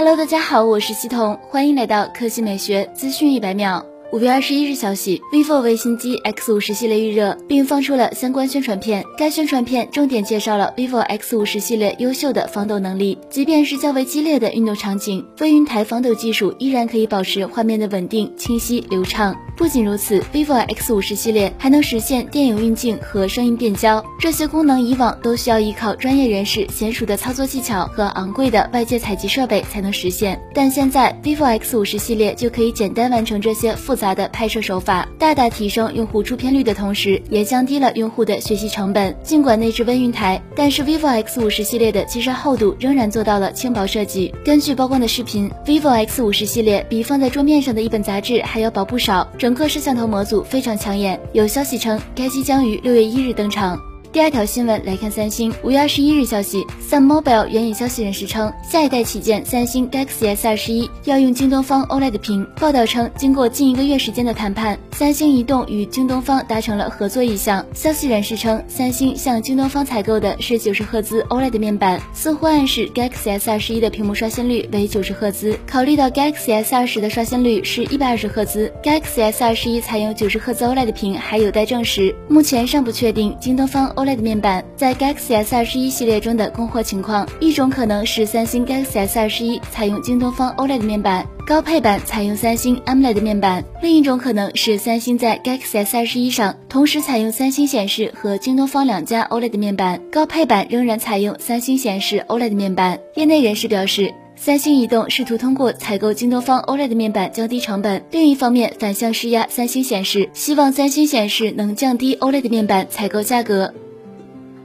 Hello，大家好，我是西彤，欢迎来到科技美学资讯一百秒。五月二十一日消息，vivo 为新机 X 五十系列预热，并放出了相关宣传片。该宣传片重点介绍了 vivo X 五十系列优秀的防抖能力，即便是较为激烈的运动场景，飞云台防抖技术依然可以保持画面的稳定、清晰、流畅。不仅如此，vivo X 五十系列还能实现电影运镜和声音变焦，这些功能以往都需要依靠专业人士娴熟的操作技巧和昂贵的外界采集设备才能实现，但现在 vivo X 五十系列就可以简单完成这些复。杂的拍摄手法，大大提升用户出片率的同时，也降低了用户的学习成本。尽管内置温云台，但是 vivo X 五十系列的机身厚度仍然做到了轻薄设计。根据曝光的视频，vivo X 五十系列比放在桌面上的一本杂志还要薄不少，整个摄像头模组非常抢眼。有消息称，该机将于六月一日登场。第二条新闻来看，三星五月二十一日消息，Sun Mobile 援引消息人士称，下一代旗舰三星 Galaxy S 二十一要用京东方 OLED 屏。报道称，经过近一个月时间的谈判，三星移动与京东方达成了合作意向。消息人士称，三星向京东方采购的是九十赫兹 OLED 面板，似乎暗示 Galaxy S 二十一的屏幕刷新率为九十赫兹。考虑到 Galaxy S 二十的刷新率是一百二十赫兹，Galaxy S 二十一采用九十赫兹 OLED 屏还有待证实，目前尚不确定京东方。OLED 面板在 Galaxy S 二十一系列中的供货情况，一种可能是三星 Galaxy S 二十一采用京东方 OLED 面板，高配版采用三星 AMOLED 面板；另一种可能是三星在 Galaxy S 二十一上同时采用三星显示和京东方两家 OLED 面板，高配版仍然采用三星显示 OLED 面板。业内人士表示。三星移动试图通过采购京东方 OLED 面板降低成本，另一方面反向施压三星显示，希望三星显示能降低 OLED 面板采购价格。